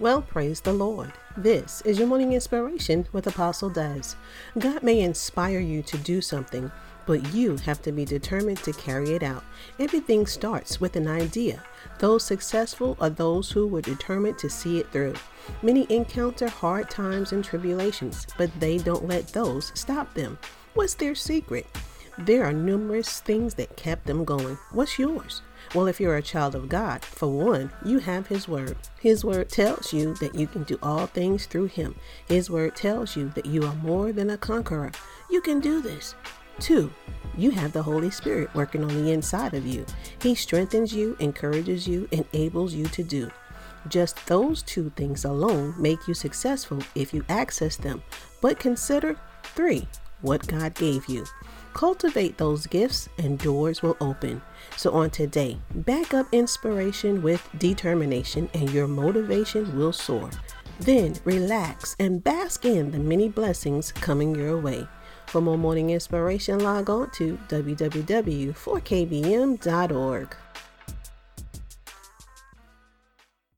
Well, praise the Lord. This is your morning inspiration with Apostle Dez. God may inspire you to do something, but you have to be determined to carry it out. Everything starts with an idea. Those successful are those who were determined to see it through. Many encounter hard times and tribulations, but they don't let those stop them. What's their secret? There are numerous things that kept them going. What's yours? Well, if you're a child of God, for one, you have His Word. His Word tells you that you can do all things through Him. His Word tells you that you are more than a conqueror. You can do this. Two, you have the Holy Spirit working on the inside of you. He strengthens you, encourages you, enables you to do. Just those two things alone make you successful if you access them. But consider three, what God gave you. Cultivate those gifts and doors will open. So, on today, back up inspiration with determination and your motivation will soar. Then relax and bask in the many blessings coming your way. For more morning inspiration, log on to www.forkbm.org.